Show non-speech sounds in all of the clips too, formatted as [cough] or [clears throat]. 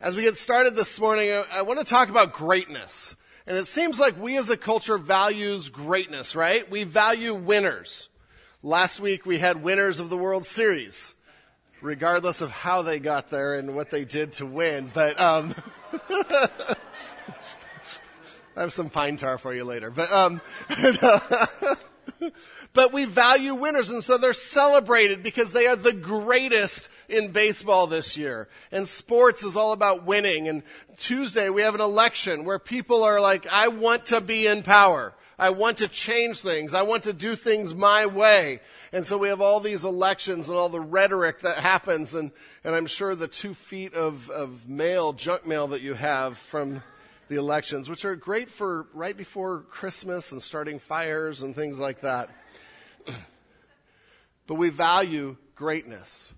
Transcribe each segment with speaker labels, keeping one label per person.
Speaker 1: As we get started this morning, I, I want to talk about greatness. And it seems like we as a culture values greatness, right? We value winners. Last week we had winners of the World Series, regardless of how they got there and what they did to win. But um, [laughs] I have some pine tar for you later. But um, [laughs] [laughs] [laughs] but we value winners, and so they're celebrated because they are the greatest in baseball this year. And sports is all about winning. And Tuesday we have an election where people are like, I want to be in power. I want to change things. I want to do things my way. And so we have all these elections and all the rhetoric that happens. And, and I'm sure the two feet of, of mail, junk mail that you have from the elections, which are great for right before Christmas and starting fires and things like that. [clears throat] but we value greatness.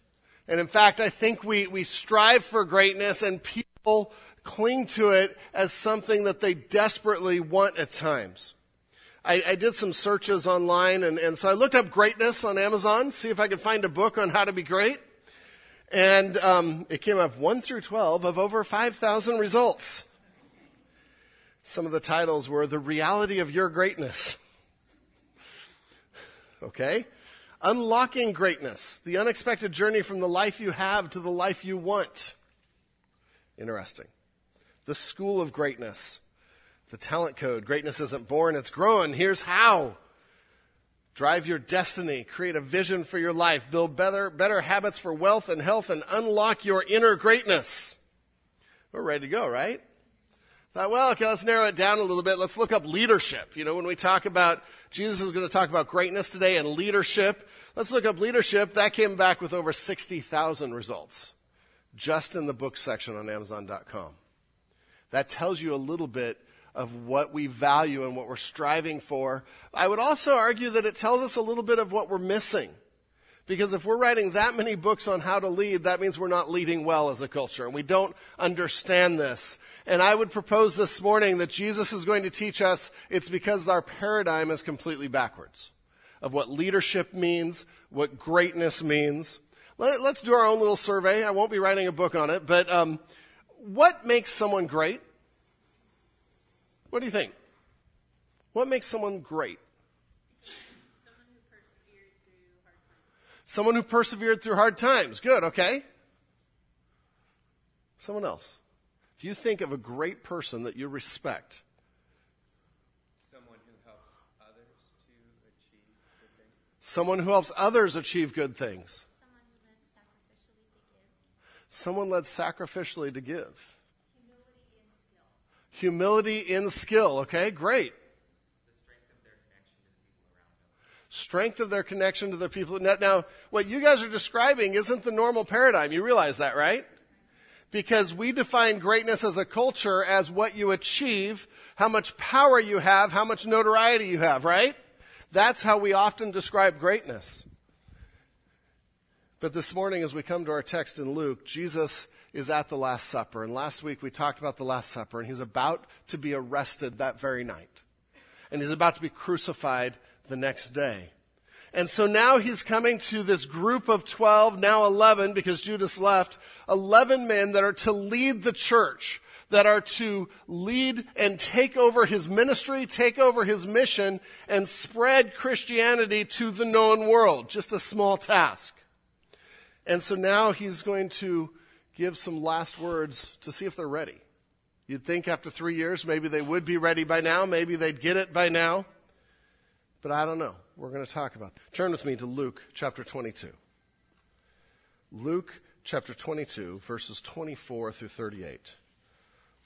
Speaker 1: And in fact, I think we, we strive for greatness and people cling to it as something that they desperately want at times. I, I did some searches online and, and so I looked up greatness on Amazon, see if I could find a book on how to be great. And um, it came up 1 through 12 of over 5,000 results. Some of the titles were The Reality of Your Greatness. Okay? Unlocking greatness, the unexpected journey from the life you have to the life you want. Interesting. The school of greatness, the talent code. Greatness isn't born, it's grown. Here's how. Drive your destiny, create a vision for your life, build better, better habits for wealth and health, and unlock your inner greatness. We're ready to go, right? Thought, well, okay, let's narrow it down a little bit. Let's look up leadership. You know, when we talk about, Jesus is going to talk about greatness today and leadership. Let's look up leadership. That came back with over 60,000 results just in the book section on Amazon.com. That tells you a little bit of what we value and what we're striving for. I would also argue that it tells us a little bit of what we're missing. Because if we're writing that many books on how to lead, that means we're not leading well as a culture, and we don't understand this. And I would propose this morning that Jesus is going to teach us it's because our paradigm is completely backwards of what leadership means, what greatness means. Let, us do our own little survey. I won't be writing a book on it, but um, what makes someone great? What do you think? What makes someone great? Someone who persevered through hard times. Good, okay. Someone else. If you think of a great person that you respect,
Speaker 2: someone who helps others to achieve good things.
Speaker 1: Someone who helps others achieve good things.
Speaker 3: Someone led sacrificially to give.
Speaker 1: Someone led sacrificially to give. Humility in skill. Okay, great. Strength of their connection to their people. Now, what you guys are describing isn't the normal paradigm. You realize that, right? Because we define greatness as a culture as what you achieve, how much power you have, how much notoriety you have, right? That's how we often describe greatness. But this morning, as we come to our text in Luke, Jesus is at the Last Supper. And last week we talked about the Last Supper, and he's about to be arrested that very night. And he's about to be crucified the next day. And so now he's coming to this group of 12, now 11 because Judas left, 11 men that are to lead the church, that are to lead and take over his ministry, take over his mission, and spread Christianity to the known world. Just a small task. And so now he's going to give some last words to see if they're ready. You'd think after three years, maybe they would be ready by now, maybe they'd get it by now. But I don't know. We're going to talk about that. Turn with me to Luke chapter 22. Luke chapter 22, verses 24 through 38.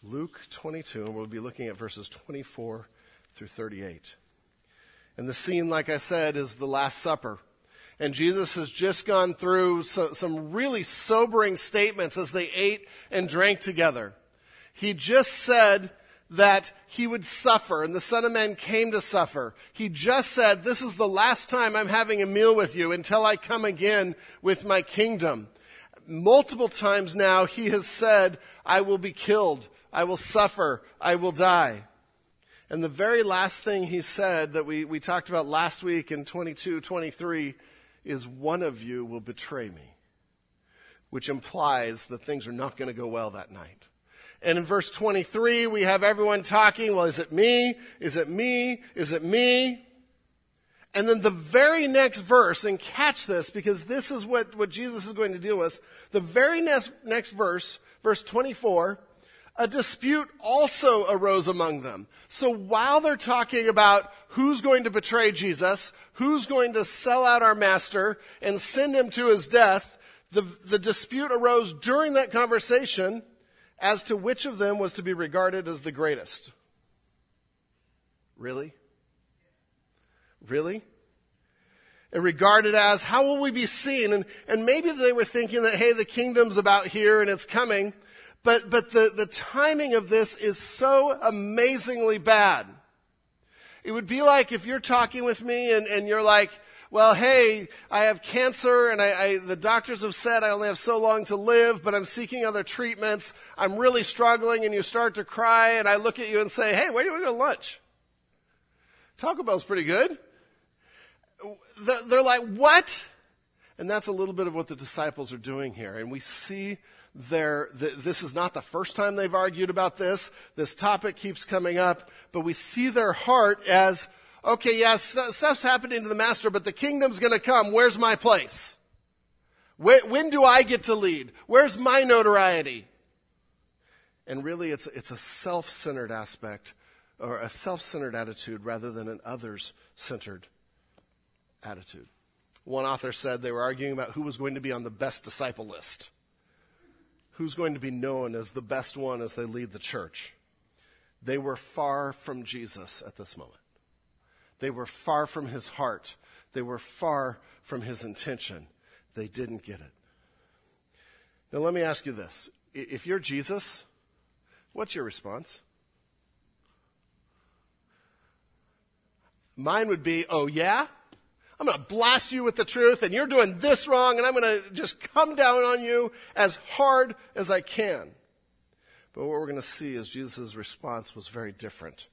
Speaker 1: Luke 22, and we'll be looking at verses 24 through 38. And the scene, like I said, is the Last Supper. And Jesus has just gone through so, some really sobering statements as they ate and drank together. He just said, that he would suffer and the Son of Man came to suffer. He just said, this is the last time I'm having a meal with you until I come again with my kingdom. Multiple times now he has said, I will be killed. I will suffer. I will die. And the very last thing he said that we, we talked about last week in 22, 23 is one of you will betray me. which implies that things are not going to go well that night. And in verse 23, we have everyone talking, well, is it me? Is it me? Is it me? And then the very next verse, and catch this because this is what, what Jesus is going to deal with. The very next, next verse, verse 24, a dispute also arose among them. So while they're talking about who's going to betray Jesus, who's going to sell out our master and send him to his death, the, the dispute arose during that conversation as to which of them was to be regarded as the greatest. Really? Really? And regarded as, how will we be seen? And, and maybe they were thinking that, hey, the kingdom's about here and it's coming. But, but the, the timing of this is so amazingly bad. It would be like if you're talking with me and, and you're like, well, hey, I have cancer and I, I, the doctors have said I only have so long to live, but I'm seeking other treatments. I'm really struggling and you start to cry and I look at you and say, hey, where do we go to lunch? Taco Bell's pretty good. They're, they're like, what? And that's a little bit of what the disciples are doing here. And we see their, th- this is not the first time they've argued about this. This topic keeps coming up, but we see their heart as, okay, yes, yeah, stuff's happening to the master, but the kingdom's going to come. Where's my place? When, when do I get to lead? Where's my notoriety? And really, it's, it's a self centered aspect or a self centered attitude rather than an others centered attitude. One author said they were arguing about who was going to be on the best disciple list. Who's going to be known as the best one as they lead the church? They were far from Jesus at this moment. They were far from his heart. They were far from his intention. They didn't get it. Now, let me ask you this. If you're Jesus, what's your response? Mine would be, oh, yeah? I'm going to blast you with the truth, and you're doing this wrong, and I'm going to just come down on you as hard as I can. But what we're going to see is Jesus' response was very different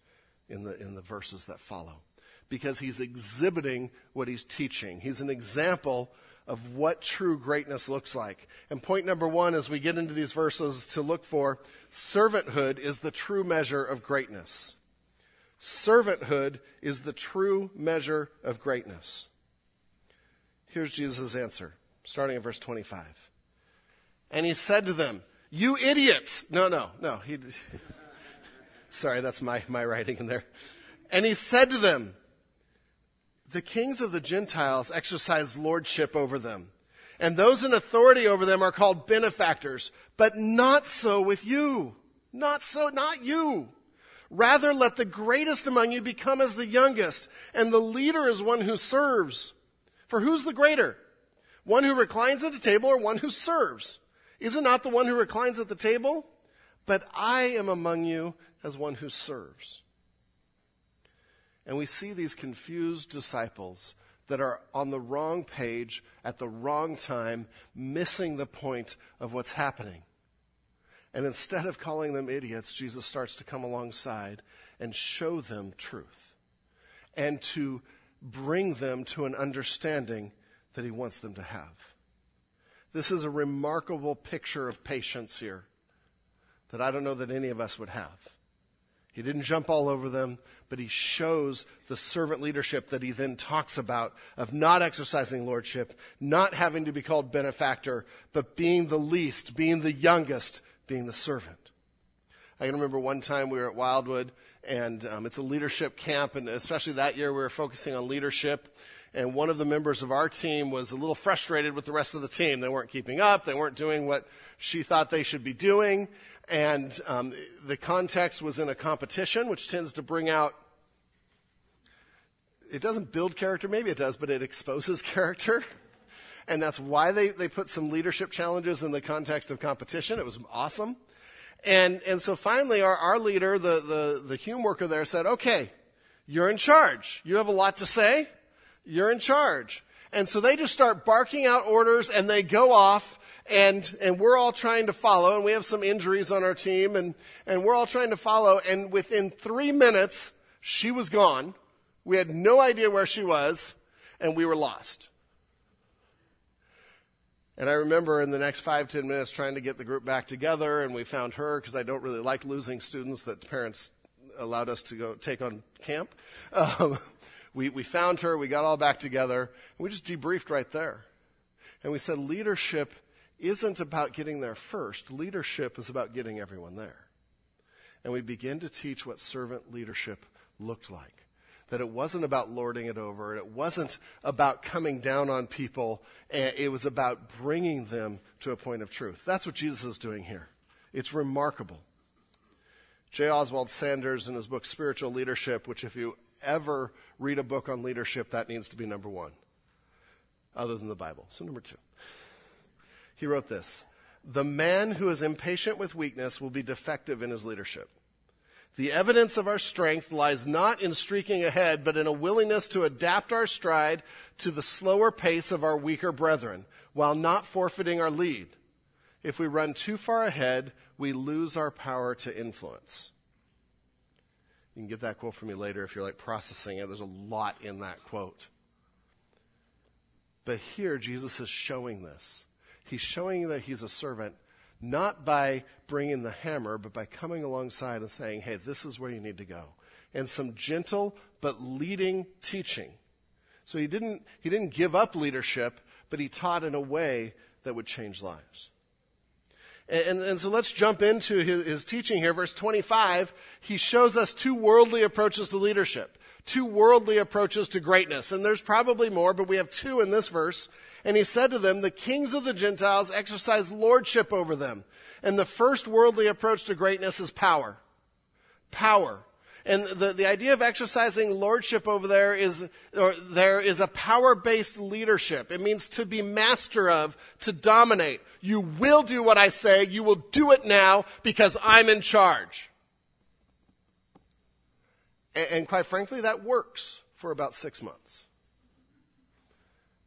Speaker 1: in the, in the verses that follow because he's exhibiting what he's teaching. He's an example of what true greatness looks like. And point number one, as we get into these verses to look for, servanthood is the true measure of greatness. Servanthood is the true measure of greatness. Here's Jesus' answer, starting in verse 25. And he said to them, You idiots! No, no, no. He, [laughs] sorry, that's my, my writing in there. And he said to them, the kings of the Gentiles exercise lordship over them, and those in authority over them are called benefactors, but not so with you. Not so, not you. Rather, let the greatest among you become as the youngest, and the leader is one who serves. For who's the greater? One who reclines at a table or one who serves? Is it not the one who reclines at the table? But I am among you as one who serves. And we see these confused disciples that are on the wrong page at the wrong time, missing the point of what's happening. And instead of calling them idiots, Jesus starts to come alongside and show them truth and to bring them to an understanding that he wants them to have. This is a remarkable picture of patience here that I don't know that any of us would have. He didn't jump all over them, but he shows the servant leadership that he then talks about of not exercising lordship, not having to be called benefactor, but being the least, being the youngest, being the servant. I can remember one time we were at Wildwood, and um, it's a leadership camp, and especially that year we were focusing on leadership. And one of the members of our team was a little frustrated with the rest of the team. They weren't keeping up. They weren't doing what she thought they should be doing. And um, the context was in a competition, which tends to bring out, it doesn't build character, maybe it does, but it exposes [laughs] character. And that's why they, they put some leadership challenges in the context of competition. It was awesome. And, and so finally, our, our leader, the, the, the Hume worker there, said, okay, you're in charge. You have a lot to say. You're in charge. And so they just start barking out orders and they go off and, and we're all trying to follow, and we have some injuries on our team, and, and we're all trying to follow, and within three minutes, she was gone. We had no idea where she was, and we were lost. And I remember in the next five, ten minutes trying to get the group back together, and we found her because I don't really like losing students that parents allowed us to go take on camp. Um, [laughs] we, we found her, we got all back together, and we just debriefed right there. And we said leadership isn't about getting there first. Leadership is about getting everyone there. And we begin to teach what servant leadership looked like. That it wasn't about lording it over. It wasn't about coming down on people. Eh, it was about bringing them to a point of truth. That's what Jesus is doing here. It's remarkable. J. Oswald Sanders, in his book Spiritual Leadership, which if you ever read a book on leadership, that needs to be number one, other than the Bible. So, number two. He wrote this The man who is impatient with weakness will be defective in his leadership. The evidence of our strength lies not in streaking ahead, but in a willingness to adapt our stride to the slower pace of our weaker brethren, while not forfeiting our lead. If we run too far ahead, we lose our power to influence. You can get that quote from me later if you're like processing it. There's a lot in that quote. But here, Jesus is showing this. He's showing that he's a servant not by bringing the hammer, but by coming alongside and saying, hey, this is where you need to go. And some gentle but leading teaching. So he didn't, he didn't give up leadership, but he taught in a way that would change lives. And, and, so let's jump into his, his teaching here. Verse 25, he shows us two worldly approaches to leadership, two worldly approaches to greatness. And there's probably more, but we have two in this verse. And he said to them, the kings of the Gentiles exercise lordship over them. And the first worldly approach to greatness is power. Power. And the, the idea of exercising lordship over there is, or there is a power-based leadership. It means to be master of, to dominate. You will do what I say. You will do it now because I'm in charge. And, and quite frankly, that works for about six months.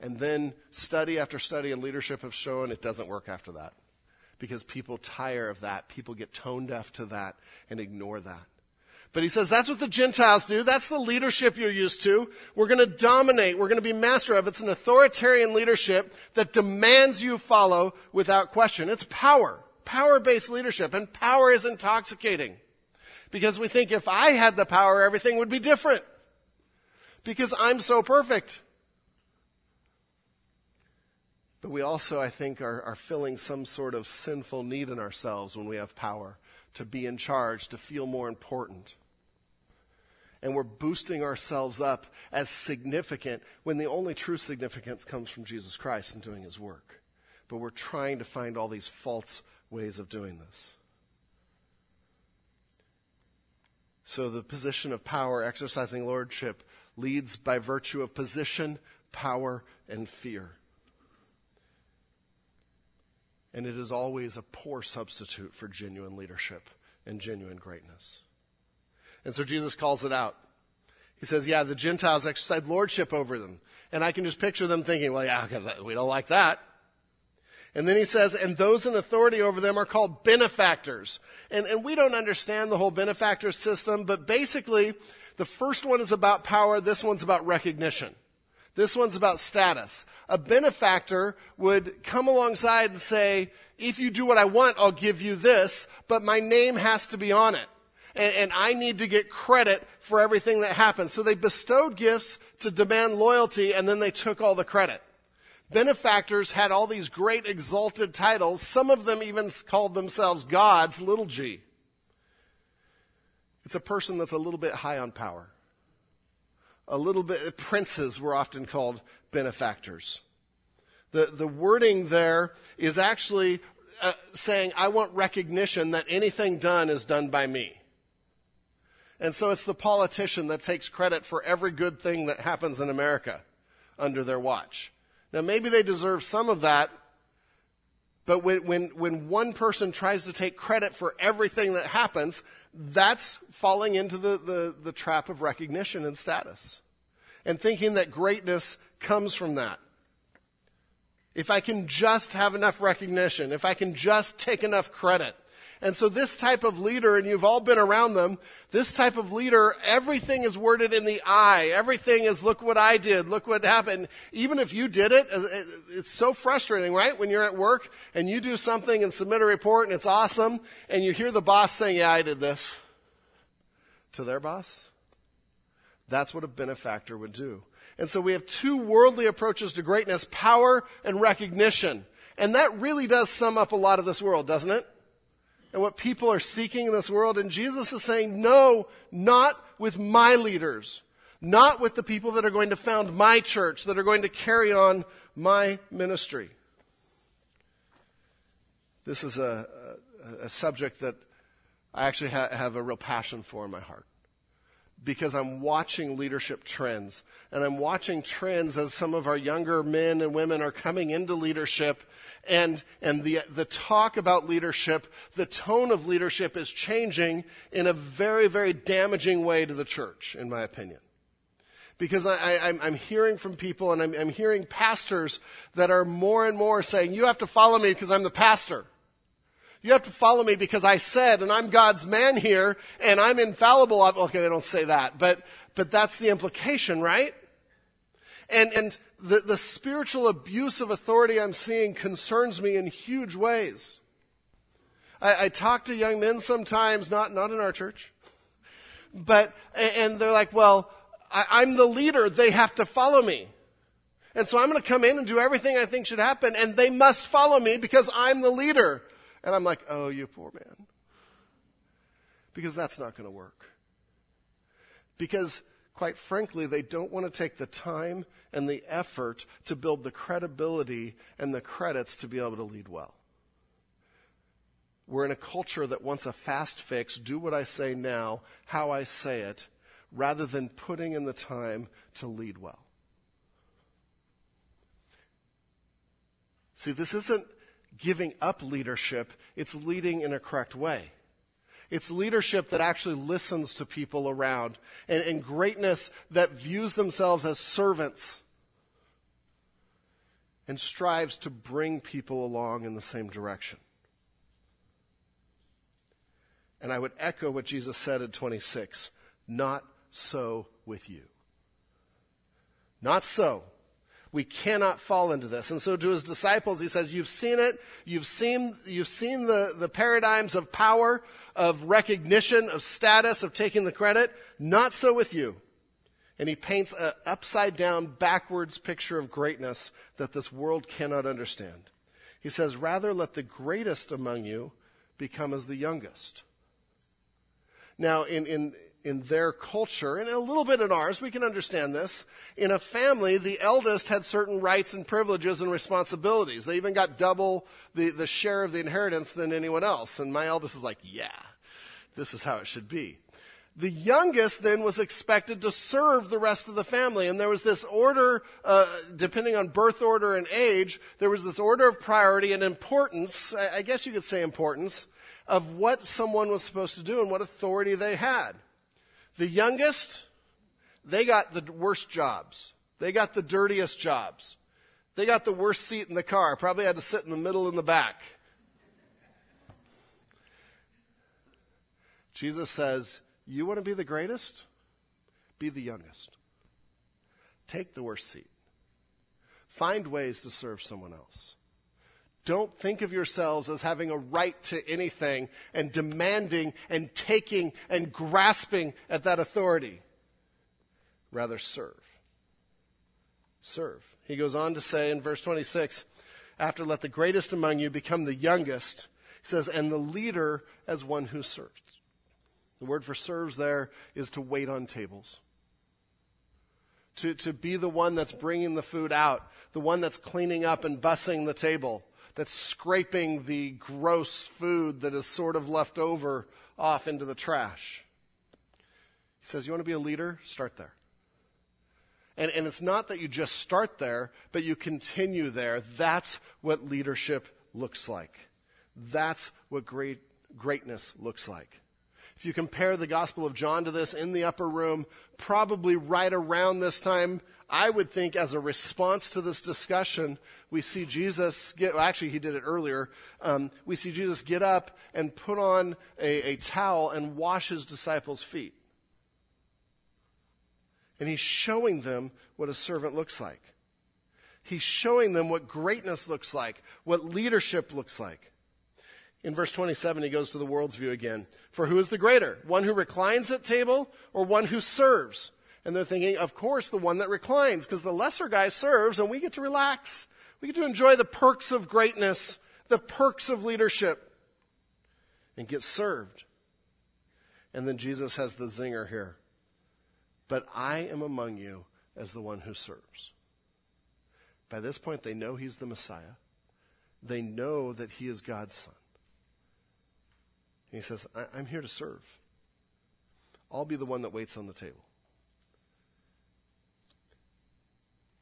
Speaker 1: And then study after study and leadership have shown it doesn't work after that. Because people tire of that. People get tone deaf to that and ignore that. But he says that's what the Gentiles do. That's the leadership you're used to. We're going to dominate. We're going to be master of. It's an authoritarian leadership that demands you follow without question. It's power. Power-based leadership. And power is intoxicating. Because we think if I had the power, everything would be different. Because I'm so perfect. But we also, I think, are, are filling some sort of sinful need in ourselves when we have power to be in charge, to feel more important. And we're boosting ourselves up as significant when the only true significance comes from Jesus Christ and doing his work. But we're trying to find all these false ways of doing this. So the position of power, exercising lordship, leads by virtue of position, power, and fear and it is always a poor substitute for genuine leadership and genuine greatness. And so Jesus calls it out. He says, yeah, the Gentiles exercise lordship over them. And I can just picture them thinking, well, yeah, we don't like that. And then he says, and those in authority over them are called benefactors. And, and we don't understand the whole benefactor system, but basically, the first one is about power, this one's about recognition. This one's about status. A benefactor would come alongside and say, if you do what I want, I'll give you this, but my name has to be on it. And, and, I need to get credit for everything that happens. So they bestowed gifts to demand loyalty and then they took all the credit. Benefactors had all these great exalted titles. Some of them even called themselves gods, little g. It's a person that's a little bit high on power a little bit, princes were often called benefactors. The, the wording there is actually uh, saying, I want recognition that anything done is done by me. And so it's the politician that takes credit for every good thing that happens in America under their watch. Now, maybe they deserve some of that, but when, when, when one person tries to take credit for everything that happens, that's falling into the, the, the trap of recognition and status and thinking that greatness comes from that. If I can just have enough recognition, if I can just take enough credit. And so this type of leader, and you've all been around them, this type of leader, everything is worded in the I. Everything is, look what I did, look what happened. Even if you did it, it's so frustrating, right? When you're at work and you do something and submit a report and it's awesome, and you hear the boss saying, yeah, I did this. To their boss. That's what a benefactor would do. And so we have two worldly approaches to greatness, power and recognition. And that really does sum up a lot of this world, doesn't it? And what people are seeking in this world. And Jesus is saying, no, not with my leaders, not with the people that are going to found my church, that are going to carry on my ministry. This is a, a, a subject that I actually ha- have a real passion for in my heart because I'm watching leadership trends. And I'm watching trends as some of our younger men and women are coming into leadership. And, and the, the talk about leadership, the tone of leadership is changing in a very, very damaging way to the church, in my opinion. Because I, am hearing from people and I'm, I'm hearing pastors that are more and more saying, you have to follow me because I'm the pastor. You have to follow me because I said, and I'm God's man here, and I'm infallible. Okay, they don't say that, but, but that's the implication, right? And, and the, the spiritual abuse of authority I'm seeing concerns me in huge ways. I, I talk to young men sometimes, not, not in our church, but, and they're like, well, I, I'm the leader. They have to follow me. And so I'm going to come in and do everything I think should happen, and they must follow me because I'm the leader. And I'm like, oh, you poor man. Because that's not going to work. Because, quite frankly, they don't want to take the time and the effort to build the credibility and the credits to be able to lead well. We're in a culture that wants a fast fix, do what I say now, how I say it, rather than putting in the time to lead well. See, this isn't giving up leadership, it's leading in a correct way. It's leadership that actually listens to people around and, and greatness that views themselves as servants and strives to bring people along in the same direction. And I would echo what Jesus said in 26 not so with you. Not so. We cannot fall into this. And so to his disciples, he says, you've seen it. You've seen, you've seen the, the paradigms of power, of recognition, of status, of taking the credit. Not so with you. And he paints an upside down, backwards picture of greatness that this world cannot understand. He says, rather let the greatest among you become as the youngest. Now, in, in, in their culture, and a little bit in ours, we can understand this. In a family, the eldest had certain rights and privileges and responsibilities. They even got double the, the share of the inheritance than anyone else. And my eldest is like, yeah, this is how it should be. The youngest then was expected to serve the rest of the family. And there was this order, uh, depending on birth order and age, there was this order of priority and importance, I, I guess you could say importance, of what someone was supposed to do and what authority they had. The youngest, they got the worst jobs. They got the dirtiest jobs. They got the worst seat in the car. Probably had to sit in the middle in the back. Jesus says, You want to be the greatest? Be the youngest. Take the worst seat. Find ways to serve someone else. Don't think of yourselves as having a right to anything and demanding and taking and grasping at that authority. Rather, serve. Serve. He goes on to say in verse 26 after let the greatest among you become the youngest, he says, and the leader as one who serves. The word for serves there is to wait on tables. To, to be the one that's bringing the food out, the one that's cleaning up and bussing the table that's scraping the gross food that is sort of left over off into the trash. He says, You want to be a leader? Start there. And, and it's not that you just start there, but you continue there. That's what leadership looks like. That's what great, greatness looks like. If you compare the Gospel of John to this in the upper room, probably right around this time, I would think as a response to this discussion, we see Jesus get, well, actually he did it earlier, um, we see Jesus get up and put on a, a towel and wash his disciples' feet. And he's showing them what a servant looks like. He's showing them what greatness looks like, what leadership looks like. In verse 27, he goes to the world's view again. For who is the greater? One who reclines at table or one who serves? And they're thinking, of course, the one that reclines, because the lesser guy serves and we get to relax. We get to enjoy the perks of greatness, the perks of leadership, and get served. And then Jesus has the zinger here. But I am among you as the one who serves. By this point, they know he's the Messiah. They know that he is God's son. And he says, I'm here to serve. I'll be the one that waits on the table.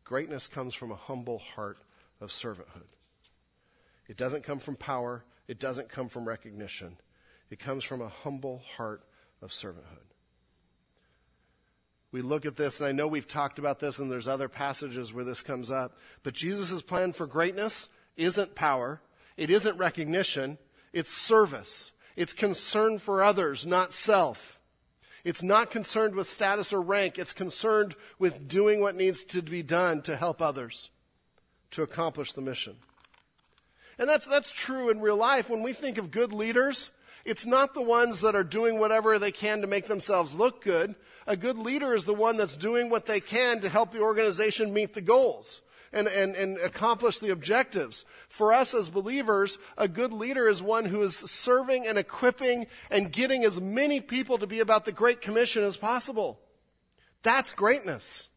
Speaker 1: Greatness comes from a humble heart of servanthood. It doesn't come from power. It doesn't come from recognition. It comes from a humble heart of servanthood. We look at this, and I know we've talked about this, and there's other passages where this comes up, but Jesus' plan for greatness isn't power. It isn't recognition. It's service. It's concern for others, not self. It's not concerned with status or rank. It's concerned with doing what needs to be done to help others to accomplish the mission. And that's, that's true in real life. When we think of good leaders, it's not the ones that are doing whatever they can to make themselves look good. A good leader is the one that's doing what they can to help the organization meet the goals and, and, and accomplish the objectives. For us as believers, a good leader is one who is serving and equipping and getting as many people to be about the Great Commission as possible. That's greatness.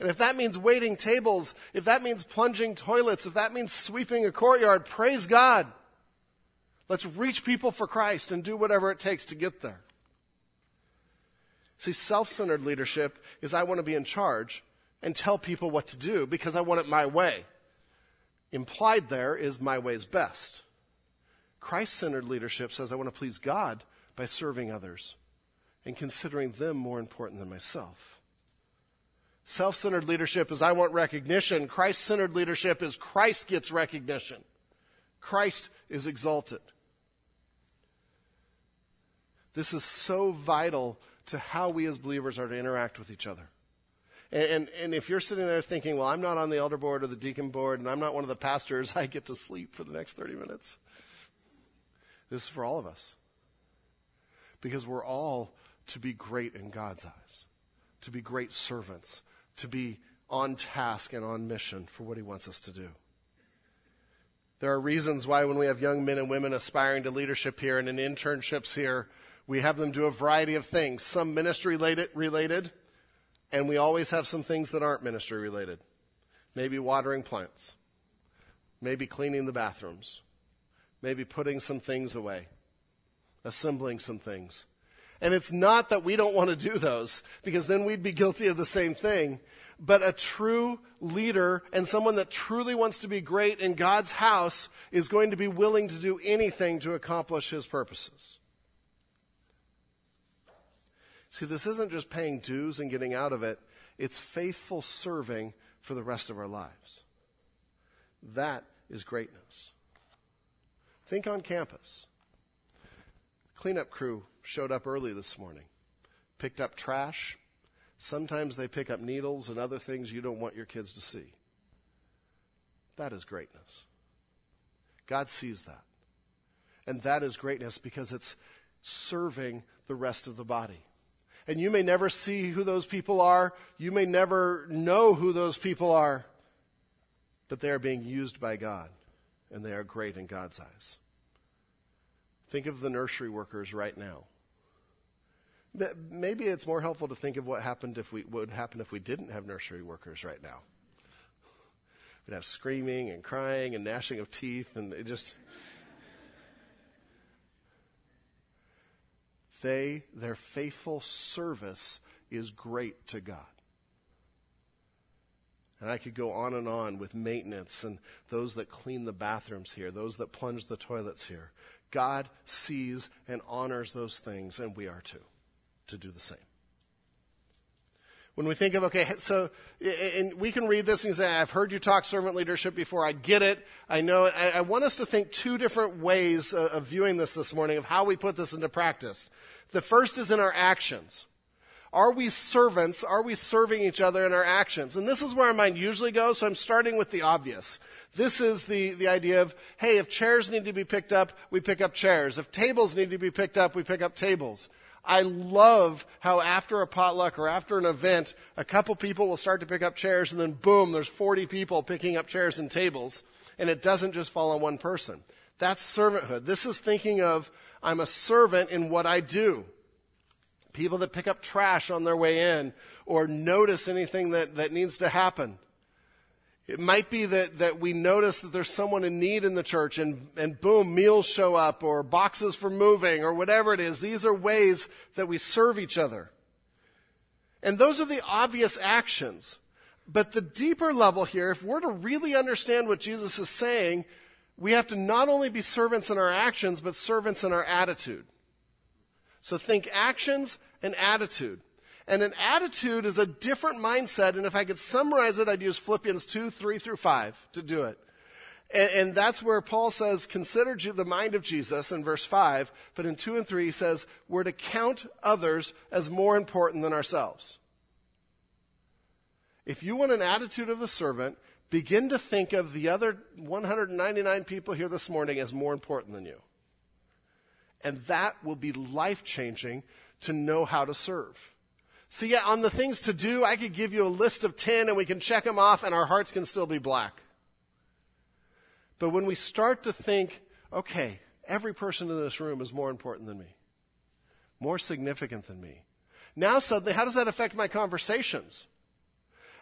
Speaker 1: And if that means waiting tables, if that means plunging toilets, if that means sweeping a courtyard, praise God. Let's reach people for Christ and do whatever it takes to get there. See, self centered leadership is I want to be in charge and tell people what to do because I want it my way. Implied there is my way's best. Christ centered leadership says I want to please God by serving others and considering them more important than myself. Self centered leadership is I want recognition. Christ centered leadership is Christ gets recognition. Christ is exalted. This is so vital to how we as believers are to interact with each other. And, and, and, if you're sitting there thinking, well, I'm not on the elder board or the deacon board and I'm not one of the pastors, [laughs] I get to sleep for the next 30 minutes. This is for all of us. Because we're all to be great in God's eyes, to be great servants, to be on task and on mission for what He wants us to do. There are reasons why, when we have young men and women aspiring to leadership here and in internships here, we have them do a variety of things, some ministry related, and we always have some things that aren't ministry related. Maybe watering plants, maybe cleaning the bathrooms, maybe putting some things away, assembling some things. And it's not that we don't want to do those, because then we'd be guilty of the same thing. But a true leader and someone that truly wants to be great in God's house is going to be willing to do anything to accomplish his purposes. See, this isn't just paying dues and getting out of it, it's faithful serving for the rest of our lives. That is greatness. Think on campus. Cleanup crew showed up early this morning, picked up trash. Sometimes they pick up needles and other things you don't want your kids to see. That is greatness. God sees that. And that is greatness because it's serving the rest of the body and you may never see who those people are. You may never know who those people are. But they are being used by God, and they are great in God's eyes. Think of the nursery workers right now. Maybe it's more helpful to think of what happened if we would happen if we didn't have nursery workers right now. We'd have screaming and crying and gnashing of teeth, and it just They, their faithful service is great to God. And I could go on and on with maintenance and those that clean the bathrooms here, those that plunge the toilets here. God sees and honors those things, and we are too, to do the same. When we think of, okay, so, and we can read this and say, I've heard you talk servant leadership before. I get it. I know it. I, want us to think two different ways of, of viewing this this morning, of how we put this into practice. The first is in our actions. Are we servants? Are we serving each other in our actions? And this is where our mind usually goes, so I'm starting with the obvious. This is the, the idea of, hey, if chairs need to be picked up, we pick up chairs. If tables need to be picked up, we pick up tables. I love how after a potluck or after an event, a couple people will start to pick up chairs and then boom, there's 40 people picking up chairs and tables. And it doesn't just fall on one person. That's servanthood. This is thinking of, I'm a servant in what I do. People that pick up trash on their way in or notice anything that, that needs to happen. It might be that, that we notice that there's someone in need in the church and, and boom, meals show up or boxes for moving or whatever it is. These are ways that we serve each other. And those are the obvious actions. But the deeper level here, if we're to really understand what Jesus is saying, we have to not only be servants in our actions, but servants in our attitude. So think actions and attitude. And an attitude is a different mindset. And if I could summarize it, I'd use Philippians 2, 3 through 5 to do it. And, and that's where Paul says, consider the mind of Jesus in verse 5. But in 2 and 3, he says, we're to count others as more important than ourselves. If you want an attitude of the servant, begin to think of the other 199 people here this morning as more important than you. And that will be life changing to know how to serve. See, yeah, on the things to do, I could give you a list of 10 and we can check them off and our hearts can still be black. But when we start to think, okay, every person in this room is more important than me, more significant than me. Now suddenly, how does that affect my conversations?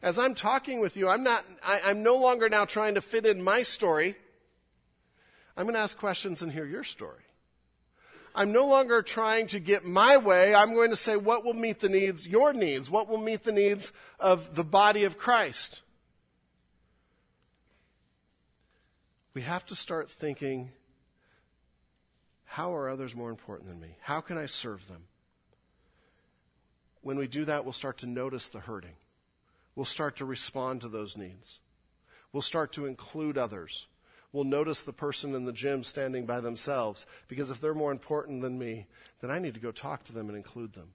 Speaker 1: As I'm talking with you, I'm not, I, I'm no longer now trying to fit in my story. I'm going to ask questions and hear your story. I'm no longer trying to get my way. I'm going to say what will meet the needs, your needs, what will meet the needs of the body of Christ. We have to start thinking how are others more important than me? How can I serve them? When we do that, we'll start to notice the hurting. We'll start to respond to those needs. We'll start to include others will notice the person in the gym standing by themselves because if they're more important than me, then I need to go talk to them and include them.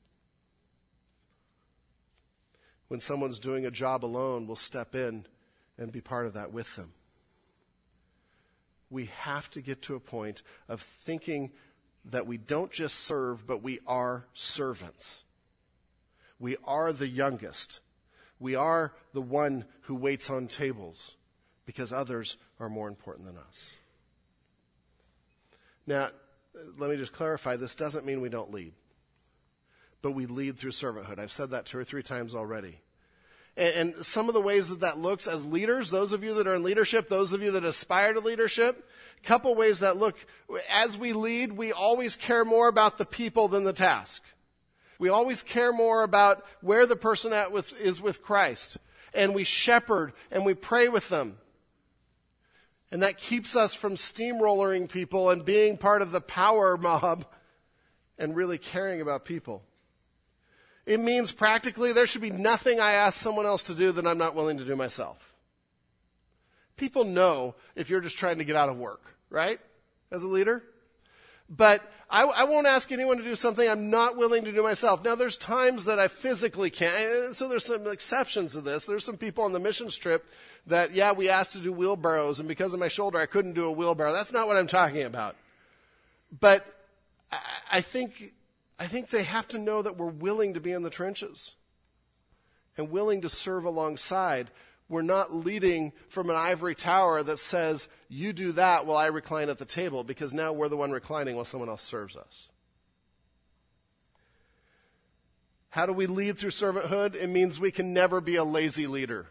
Speaker 1: When someone's doing a job alone, we'll step in and be part of that with them. We have to get to a point of thinking that we don't just serve, but we are servants. We are the youngest. We are the one who waits on tables because others are more important than us. Now, let me just clarify this doesn't mean we don't lead, but we lead through servanthood. I've said that two or three times already. And, and, some of the ways that that looks as leaders, those of you that are in leadership, those of you that aspire to leadership, a couple ways that look. As we lead, we always care more about the people than the task. We always care more about where the person at with, is with Christ. And we shepherd and we pray with them. And that keeps us from steamrolling people and being part of the power mob and really caring about people. It means practically there should be nothing I ask someone else to do that I'm not willing to do myself. People know if you're just trying to get out of work, right? As a leader. But I, I, won't ask anyone to do something I'm not willing to do myself. Now, there's times that I physically can't. So there's some exceptions to this. There's some people on the missions trip that, yeah, we asked to do wheelbarrows, and because of my shoulder, I couldn't do a wheelbarrow. That's not what I'm talking about. But I, I think, I think they have to know that we're willing to be in the trenches and willing to serve alongside we're not leading from an ivory tower that says, you do that while I recline at the table, because now we're the one reclining while someone else serves us. How do we lead through servanthood? It means we can never be a lazy leader.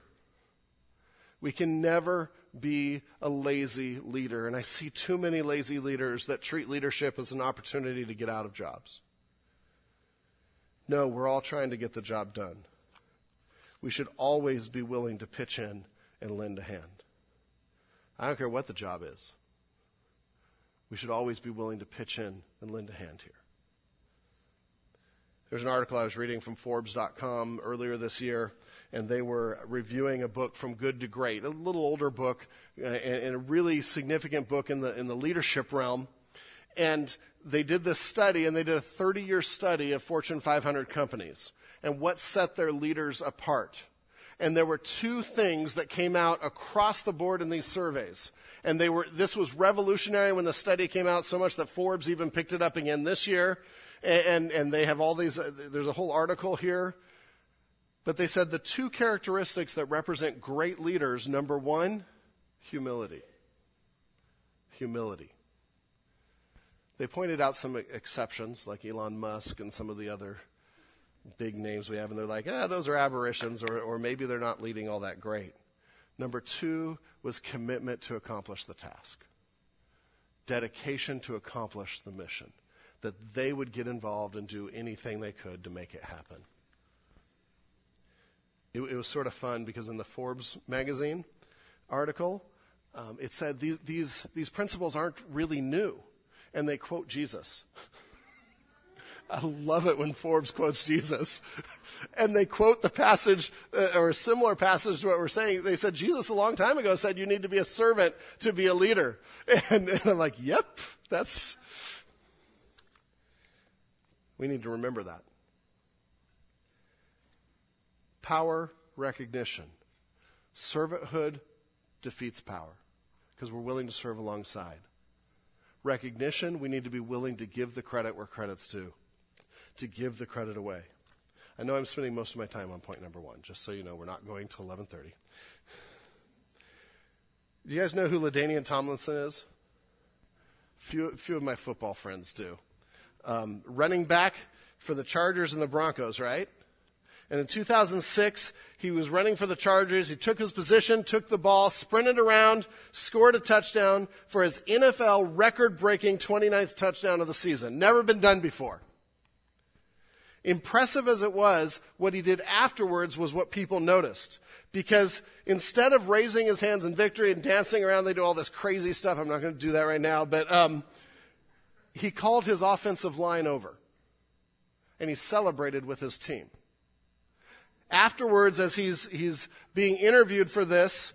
Speaker 1: We can never be a lazy leader. And I see too many lazy leaders that treat leadership as an opportunity to get out of jobs. No, we're all trying to get the job done. We should always be willing to pitch in and lend a hand. I don't care what the job is. We should always be willing to pitch in and lend a hand here. There's an article I was reading from Forbes.com earlier this year, and they were reviewing a book from good to great, a little older book, and a really significant book in the in the leadership realm. And they did this study, and they did a 30 year study of Fortune 500 companies and what set their leaders apart. And there were two things that came out across the board in these surveys. And they were, this was revolutionary when the study came out so much that Forbes even picked it up again this year. And, and, and they have all these, uh, there's a whole article here. But they said the two characteristics that represent great leaders number one, humility. Humility. They pointed out some exceptions, like Elon Musk and some of the other big names we have, and they're like, ah, those are aberrations, or, or maybe they're not leading all that great. Number two was commitment to accomplish the task, dedication to accomplish the mission, that they would get involved and do anything they could to make it happen. It, it was sort of fun because in the Forbes magazine article, um, it said these, these, these principles aren't really new, and they quote Jesus. [laughs] I love it when Forbes quotes Jesus. and they quote the passage, uh, or a similar passage to what we're saying. They said, Jesus a long time ago said you need to be a servant to be a leader. [laughs] And, and I'm like, yep, that's, we need to remember that. Power recognition. Servanthood defeats power because we're willing to serve alongside. Recognition, we need to be willing to give the credit where credit's due to give the credit away. I know I'm spending most of my time on point number one, just so you know, we're not going to 1130. Do you guys know who LaDainian Tomlinson is? Few, few of my football friends do. Um, running back for the Chargers and the Broncos, right? And in 2006, he was running for the Chargers. He took his position, took the ball, sprinted around, scored a touchdown for his NFL record breaking 29th touchdown of the season. Never been done before. Impressive as it was, what he did afterwards was what people noticed. Because instead of raising his hands in victory and dancing around, they do all this crazy stuff. I'm not going to do that right now, but um, he called his offensive line over and he celebrated with his team. Afterwards, as he's, he's being interviewed for this,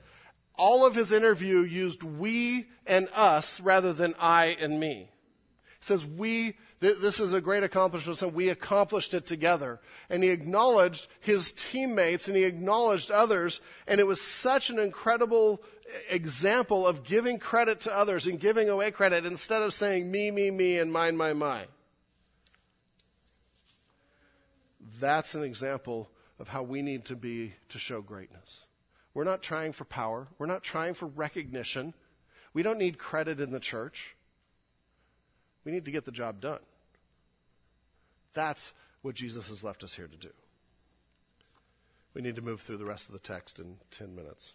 Speaker 1: all of his interview used we and us rather than I and me. He says, we this is a great accomplishment, and we accomplished it together. And he acknowledged his teammates and he acknowledged others, and it was such an incredible example of giving credit to others and giving away credit instead of saying me, me, me, and mine, my, my. That's an example of how we need to be to show greatness. We're not trying for power. We're not trying for recognition. We don't need credit in the church. We need to get the job done. That's what Jesus has left us here to do. We need to move through the rest of the text in 10 minutes.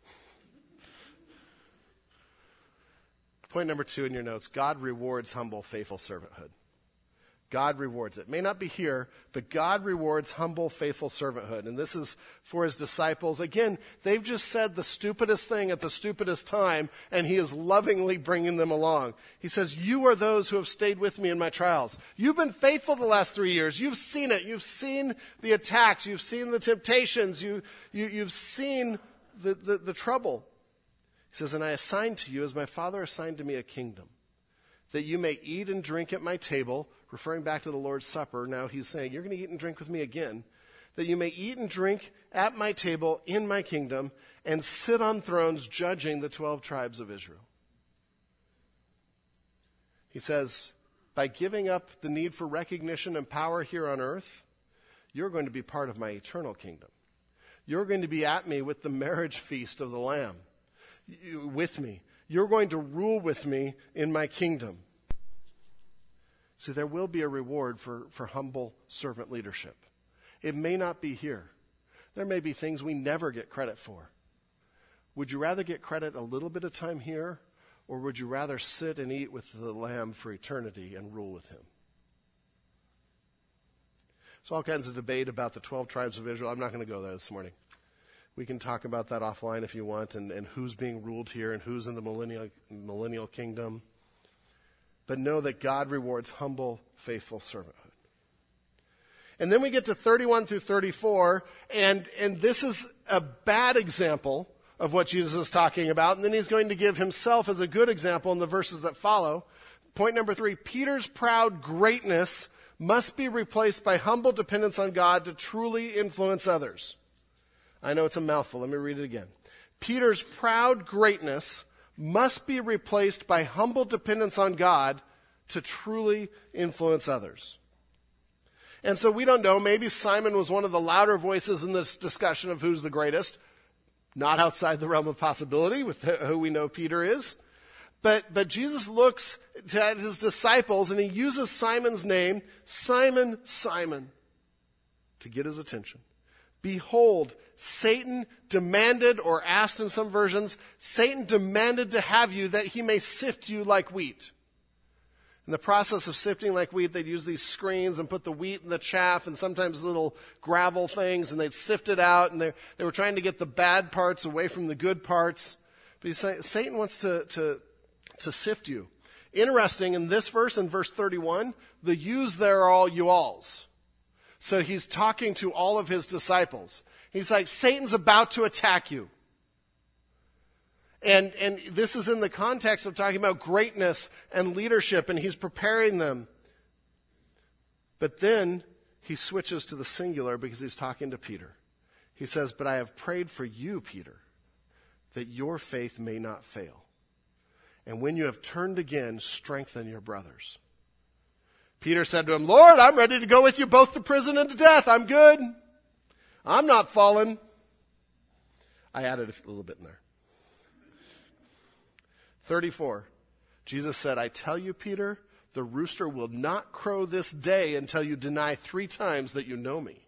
Speaker 1: Point number two in your notes God rewards humble, faithful servanthood. God rewards it. May not be here, but God rewards humble, faithful servanthood. And this is for his disciples. Again, they've just said the stupidest thing at the stupidest time, and he is lovingly bringing them along. He says, You are those who have stayed with me in my trials. You've been faithful the last three years. You've seen it. You've seen the attacks. You've seen the temptations. You, you, you've seen the, the, the trouble. He says, And I assign to you, as my Father assigned to me, a kingdom, that you may eat and drink at my table referring back to the Lord's Supper, now he's saying, You're going to eat and drink with me again, that you may eat and drink at my table in my kingdom and sit on thrones judging the 12 tribes of Israel. He says, By giving up the need for recognition and power here on earth, you're going to be part of my eternal kingdom. You're going to be at me with the marriage feast of the Lamb, with me. You're going to rule with me in my kingdom. See, there will be a reward for, for humble servant leadership. It may not be here. There may be things we never get credit for. Would you rather get credit a little bit of time here, or would you rather sit and eat with the Lamb for eternity and rule with Him? So, all kinds of debate about the 12 tribes of Israel. I'm not going to go there this morning. We can talk about that offline if you want and, and who's being ruled here and who's in the millennial, millennial kingdom. But know that God rewards humble, faithful servanthood. And then we get to 31 through 34, and, and this is a bad example of what Jesus is talking about. And then he's going to give himself as a good example in the verses that follow. Point number three Peter's proud greatness must be replaced by humble dependence on God to truly influence others. I know it's a mouthful. Let me read it again. Peter's proud greatness must be replaced by humble dependence on God to truly influence others. And so we don't know. Maybe Simon was one of the louder voices in this discussion of who's the greatest. Not outside the realm of possibility with who we know Peter is. But, but Jesus looks at his disciples and he uses Simon's name, Simon, Simon, to get his attention. Behold, Satan demanded, or asked in some versions, Satan demanded to have you that he may sift you like wheat. In the process of sifting like wheat, they'd use these screens and put the wheat and the chaff and sometimes little gravel things, and they'd sift it out, and they, were trying to get the bad parts away from the good parts. But he's saying, Satan wants to, to, to sift you. Interesting, in this verse, in verse 31, the yous there are all you alls. So he's talking to all of his disciples. He's like, Satan's about to attack you. And, and this is in the context of talking about greatness and leadership, and he's preparing them. But then he switches to the singular because he's talking to Peter. He says, But I have prayed for you, Peter, that your faith may not fail. And when you have turned again, strengthen your brothers. Peter said to him, Lord, I'm ready to go with you both to prison and to death. I'm good. I'm not fallen. I added a little bit in there. 34. Jesus said, I tell you, Peter, the rooster will not crow this day until you deny three times that you know me.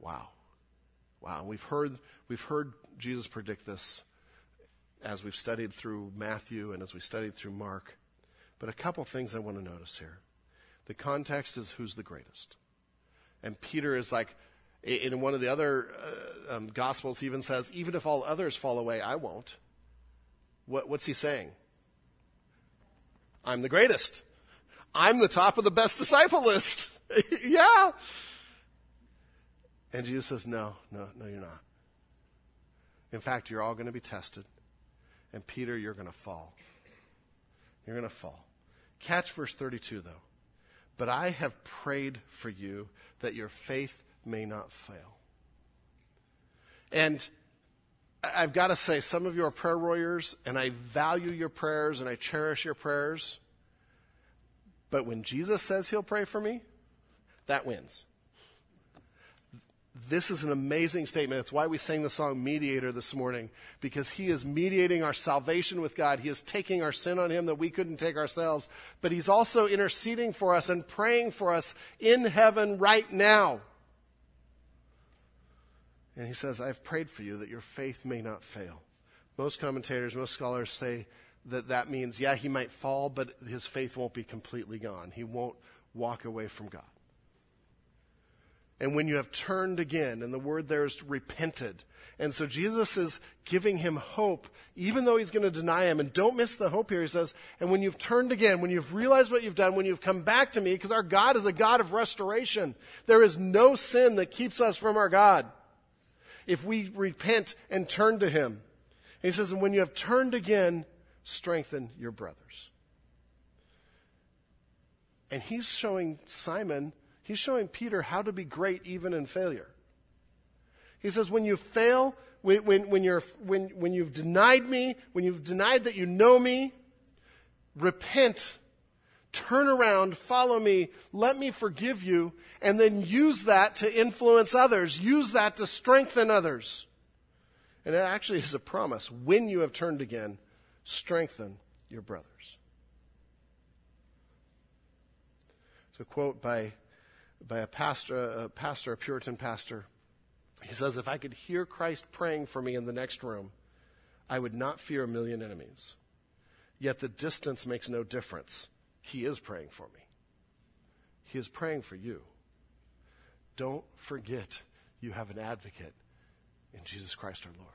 Speaker 1: Wow. Wow. We've heard, we've heard Jesus predict this as we've studied through Matthew and as we studied through Mark. But a couple things I want to notice here. The context is who's the greatest. And Peter is like, in one of the other uh, um, Gospels, he even says, even if all others fall away, I won't. What, what's he saying? I'm the greatest. I'm the top of the best disciple list. [laughs] yeah. And Jesus says, no, no, no, you're not. In fact, you're all going to be tested. And Peter, you're going to fall. You're going to fall. Catch verse 32, though. But I have prayed for you that your faith may not fail. And I've got to say, some of you are prayer warriors, and I value your prayers and I cherish your prayers. But when Jesus says he'll pray for me, that wins. This is an amazing statement. It's why we sang the song Mediator this morning, because he is mediating our salvation with God. He is taking our sin on him that we couldn't take ourselves, but he's also interceding for us and praying for us in heaven right now. And he says, I've prayed for you that your faith may not fail. Most commentators, most scholars say that that means, yeah, he might fall, but his faith won't be completely gone. He won't walk away from God. And when you have turned again, and the word there is repented. And so Jesus is giving him hope, even though he's going to deny him. And don't miss the hope here. He says, and when you've turned again, when you've realized what you've done, when you've come back to me, because our God is a God of restoration, there is no sin that keeps us from our God if we repent and turn to Him. And he says, and when you have turned again, strengthen your brothers. And he's showing Simon, he's showing Peter how to be great even in failure. He says, when you fail, when, when, when, you're, when, when you've denied me, when you've denied that you know me, repent turn around, follow me, let me forgive you, and then use that to influence others, use that to strengthen others. And it actually is a promise. When you have turned again, strengthen your brothers. It's a quote by, by a pastor, a pastor, a Puritan pastor. He says, If I could hear Christ praying for me in the next room, I would not fear a million enemies. Yet the distance makes no difference he is praying for me. He is praying for you. Don't forget, you have an advocate in Jesus Christ our Lord.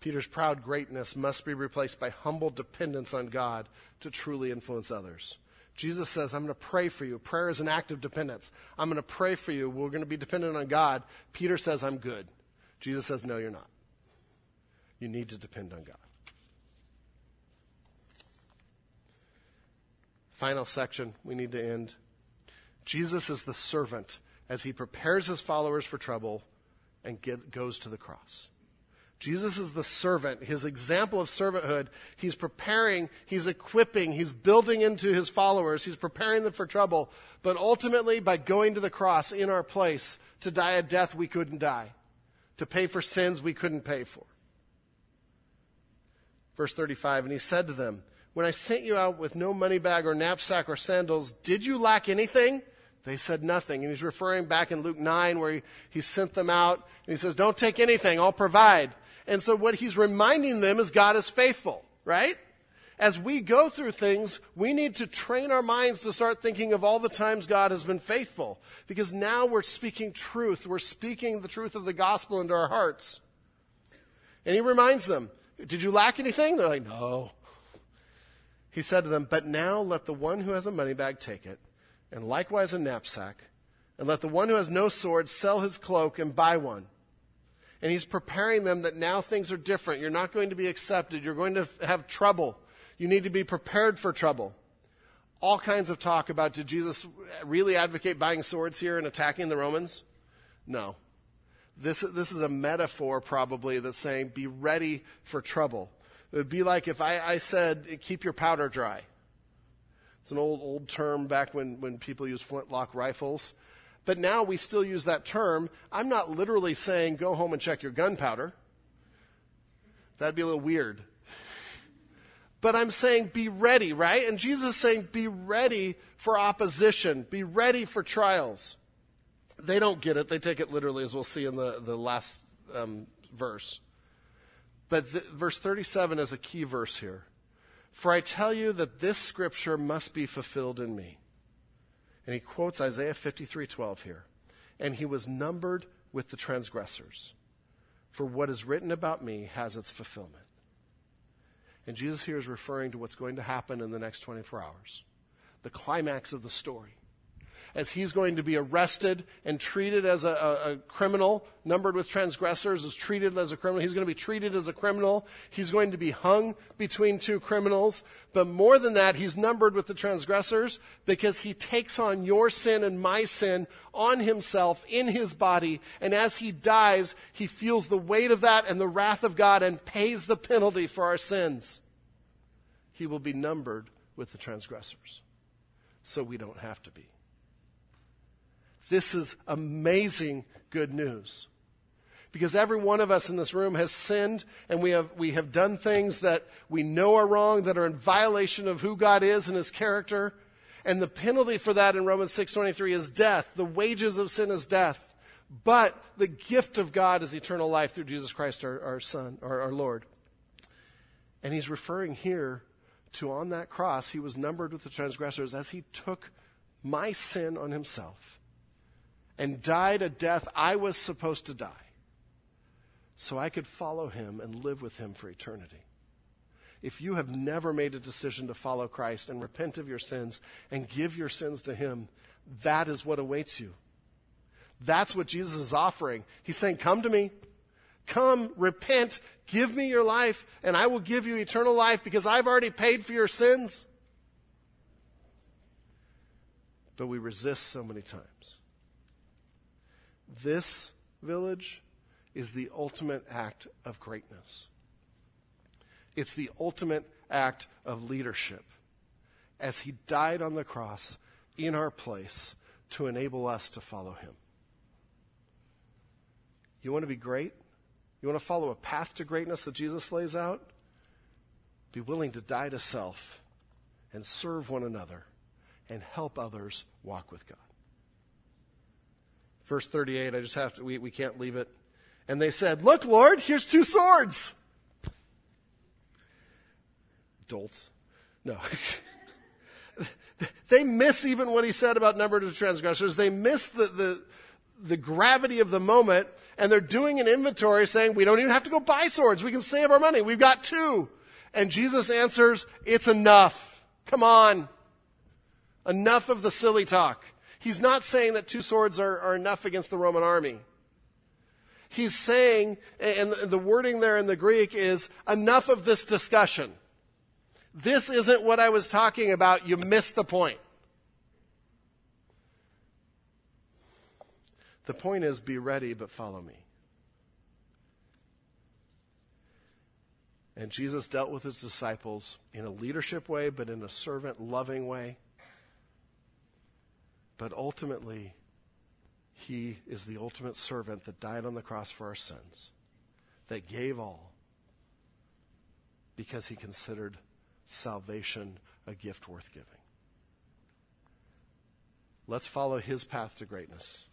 Speaker 1: Peter's proud greatness must be replaced by humble dependence on God to truly influence others. Jesus says, I'm going to pray for you. Prayer is an act of dependence. I'm going to pray for you. We're going to be dependent on God. Peter says, I'm good. Jesus says, No, you're not. You need to depend on God. Final section, we need to end. Jesus is the servant as he prepares his followers for trouble and get, goes to the cross. Jesus is the servant, his example of servanthood. He's preparing, he's equipping, he's building into his followers, he's preparing them for trouble. But ultimately, by going to the cross in our place to die a death we couldn't die, to pay for sins we couldn't pay for. Verse 35 And he said to them, When I sent you out with no money bag or knapsack or sandals, did you lack anything? They said nothing. And he's referring back in Luke 9 where he, he sent them out and he says, Don't take anything, I'll provide. And so what he's reminding them is God is faithful, right? As we go through things, we need to train our minds to start thinking of all the times God has been faithful. Because now we're speaking truth. We're speaking the truth of the gospel into our hearts. And he reminds them, Did you lack anything? They're like, No. He said to them, But now let the one who has a money bag take it, and likewise a knapsack, and let the one who has no sword sell his cloak and buy one and he's preparing them that now things are different. You're not going to be accepted. You're going to have trouble. You need to be prepared for trouble. All kinds of talk about did Jesus really advocate buying swords here and attacking the Romans? No. This, this is a metaphor, probably, that's saying be ready for trouble. It would be like if I, I said, keep your powder dry. It's an old, old term back when, when people used flintlock rifles. But now we still use that term. I'm not literally saying go home and check your gunpowder. That'd be a little weird. But I'm saying be ready, right? And Jesus is saying be ready for opposition, be ready for trials. They don't get it. They take it literally, as we'll see in the, the last um, verse. But the, verse 37 is a key verse here. For I tell you that this scripture must be fulfilled in me. And he quotes Isaiah 53:12 here. And he was numbered with the transgressors. For what is written about me has its fulfillment. And Jesus here is referring to what's going to happen in the next 24 hours. The climax of the story as he's going to be arrested and treated as a, a, a, criminal, numbered with transgressors, is treated as a criminal. He's going to be treated as a criminal. He's going to be hung between two criminals. But more than that, he's numbered with the transgressors because he takes on your sin and my sin on himself in his body. And as he dies, he feels the weight of that and the wrath of God and pays the penalty for our sins. He will be numbered with the transgressors. So we don't have to be. This is amazing good news. Because every one of us in this room has sinned and we have, we have done things that we know are wrong, that are in violation of who God is and his character. And the penalty for that in Romans 6.23 is death. The wages of sin is death. But the gift of God is eternal life through Jesus Christ, our, our Son, our, our Lord. And he's referring here to on that cross, he was numbered with the transgressors as he took my sin on himself and died a death I was supposed to die so I could follow him and live with him for eternity. If you have never made a decision to follow Christ and repent of your sins and give your sins to him, that is what awaits you. That's what Jesus is offering. He's saying, Come to me. Come, repent, give me your life, and I will give you eternal life because I've already paid for your sins. But we resist so many times. This village is the ultimate act of greatness. It's the ultimate act of leadership as he died on the cross in our place to enable us to follow him. You want to be great? You want to follow a path to greatness that Jesus lays out? Be willing to die to self and serve one another and help others walk with God. Verse 38, I just have to, we, we can't leave it. And they said, Look, Lord, here's two swords. Dolts. No. [laughs] they miss even what he said about number of transgressors. They miss the, the, the gravity of the moment, and they're doing an inventory saying, we don't even have to go buy swords. We can save our money. We've got two. And Jesus answers, it's enough. Come on. Enough of the silly talk. He's not saying that two swords are, are enough against the Roman army. He's saying, and the wording there in the Greek is, enough of this discussion. This isn't what I was talking about. You missed the point. The point is be ready, but follow me. And Jesus dealt with his disciples in a leadership way, but in a servant loving way. But ultimately, he is the ultimate servant that died on the cross for our sins, that gave all because he considered salvation a gift worth giving. Let's follow his path to greatness.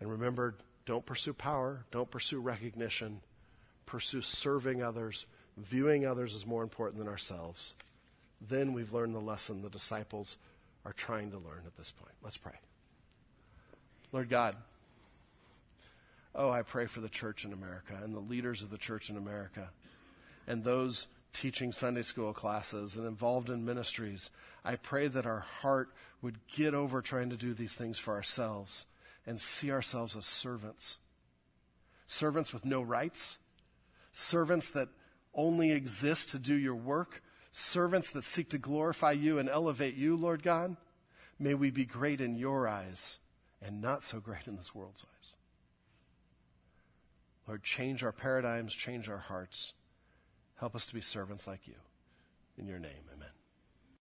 Speaker 1: And remember, don't pursue power, don't pursue recognition, pursue serving others, viewing others as more important than ourselves. Then we've learned the lesson the disciples are trying to learn at this point. Let's pray. Lord God, oh, I pray for the church in America and the leaders of the church in America and those teaching Sunday school classes and involved in ministries. I pray that our heart would get over trying to do these things for ourselves and see ourselves as servants. Servants with no rights, servants that only exist to do your work, servants that seek to glorify you and elevate you, Lord God. May we be great in your eyes and not so great in this world's eyes. Lord, change our paradigms, change our hearts. Help us to be servants like you. In your name, amen.